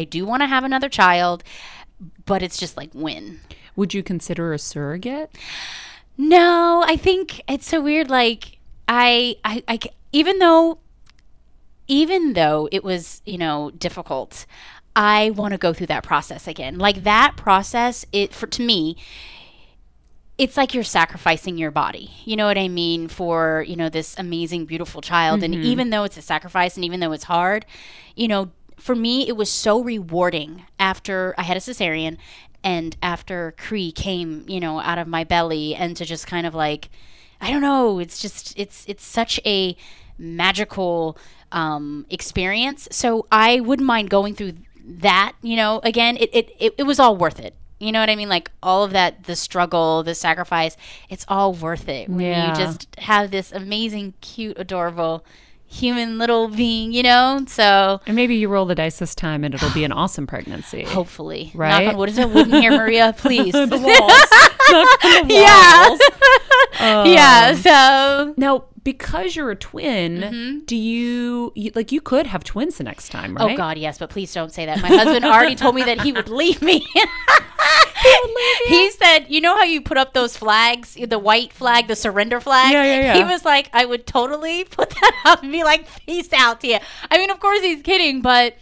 I do want to have another child, but it's just like when. Would you consider a surrogate? No, I think it's so weird. Like I, I, I even though, even though it was, you know, difficult, I want to go through that process again. Like that process, it for to me, it's like you're sacrificing your body. You know what I mean for you know this amazing, beautiful child. And mm-hmm. even though it's a sacrifice, and even though it's hard, you know, for me, it was so rewarding after I had a cesarean and after Cree came, you know, out of my belly, and to just kind of like, I don't know, it's just it's it's such a magical um, experience. So I wouldn't mind going through that. You know, again, it it, it, it was all worth it. You know what I mean? Like all of that, the struggle, the sacrifice, it's all worth it when Yeah. you just have this amazing, cute, adorable human little being, you know? So And maybe you roll the dice this time and it'll be an awesome pregnancy. hopefully. Right? Knock on wood. Is it wooden here, Maria? Please. the walls. The Yeah. walls. yeah. Um, so Now, because you're a twin, mm-hmm. do you, you like you could have twins the next time, oh, right? Oh God, yes, but please don't say that. My husband already told me that he would leave me. He said, "You know how you put up those flags, the white flag, the surrender flag." Yeah, yeah, yeah. He was like, "I would totally put that up and be like, peace out to you." I mean, of course he's kidding, but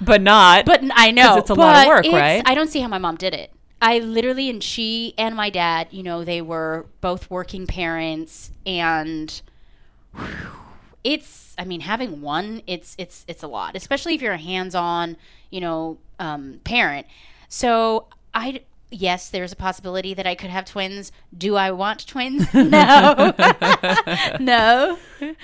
But not. but I know it's a lot of work, right? I don't see how my mom did it. I literally and she and my dad, you know, they were both working parents, and whew, it's. I mean, having one, it's it's it's a lot, especially if you're a hands-on, you know, um, parent. So I. Yes, there's a possibility that I could have twins. Do I want twins? No. no.